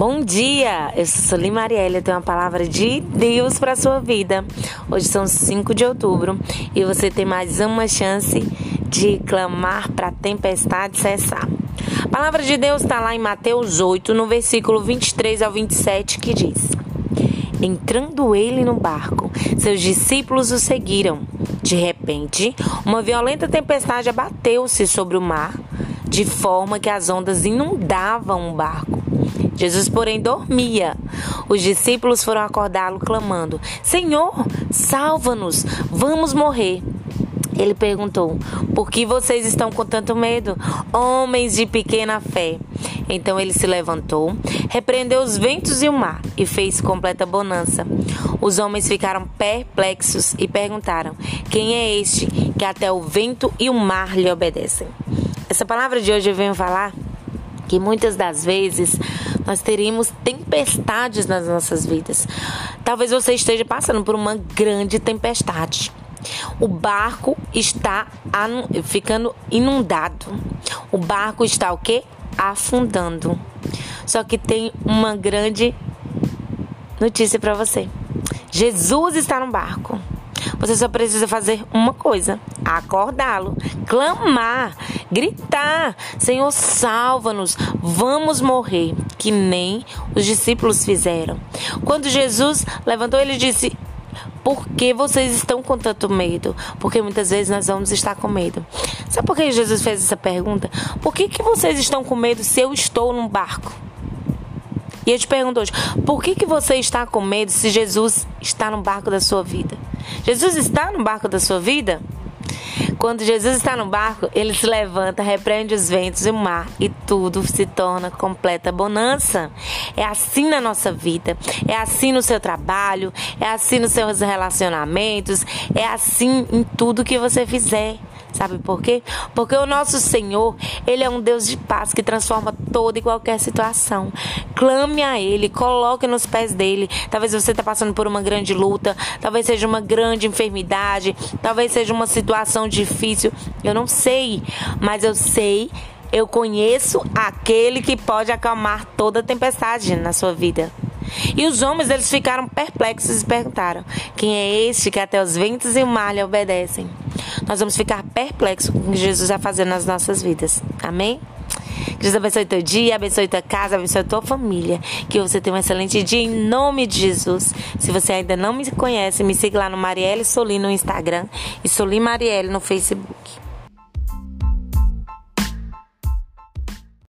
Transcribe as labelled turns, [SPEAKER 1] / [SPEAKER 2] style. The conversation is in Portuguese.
[SPEAKER 1] Bom dia, eu sou Sueli Marielle, eu tenho uma palavra de Deus para sua vida. Hoje são 5 de outubro e você tem mais uma chance de clamar para a tempestade cessar. A palavra de Deus está lá em Mateus 8, no versículo 23 ao 27, que diz: Entrando ele no barco, seus discípulos o seguiram. De repente, uma violenta tempestade abateu-se sobre o mar, de forma que as ondas inundavam o barco. Jesus, porém, dormia. Os discípulos foram acordá-lo, clamando: Senhor, salva-nos, vamos morrer. Ele perguntou: Por que vocês estão com tanto medo, homens de pequena fé? Então ele se levantou, repreendeu os ventos e o mar e fez completa bonança. Os homens ficaram perplexos e perguntaram: Quem é este que até o vento e o mar lhe obedecem? Essa palavra de hoje eu venho falar que muitas das vezes nós teríamos tempestades nas nossas vidas. Talvez você esteja passando por uma grande tempestade. O barco está ficando inundado. O barco está o quê? Afundando. Só que tem uma grande notícia para você. Jesus está no barco. Você só precisa fazer uma coisa: acordá-lo, clamar, gritar: Senhor, salva-nos, vamos morrer, que nem os discípulos fizeram. Quando Jesus levantou, ele disse: por que vocês estão com tanto medo? Porque muitas vezes nós vamos estar com medo. Sabe por que Jesus fez essa pergunta? Por que, que vocês estão com medo se eu estou num barco? E eu te pergunto hoje, por que, que você está com medo se Jesus está no barco da sua vida? Jesus está no barco da sua vida? Quando Jesus está no barco, ele se levanta, repreende os ventos e o mar e tudo se torna completa bonança. É assim na nossa vida, é assim no seu trabalho, é assim nos seus relacionamentos, é assim em tudo que você fizer. Sabe por quê? Porque o nosso Senhor, Ele é um Deus de paz que transforma toda e qualquer situação. Clame a Ele, coloque nos pés dele. Talvez você está passando por uma grande luta, talvez seja uma grande enfermidade, talvez seja uma situação difícil. Eu não sei, mas eu sei eu conheço aquele que pode acalmar toda tempestade na sua vida. E os homens eles ficaram perplexos e perguntaram: Quem é este que até os ventos e o mar lhe obedecem? Nós vamos ficar perplexos com o que Jesus vai fazer nas nossas vidas. Amém? Que Deus abençoe teu dia, abençoe tua casa, abençoe tua família. Que você tenha um excelente dia em nome de Jesus. Se você ainda não me conhece, me siga lá no Marielle Soli no Instagram e Soli Marielle no Facebook.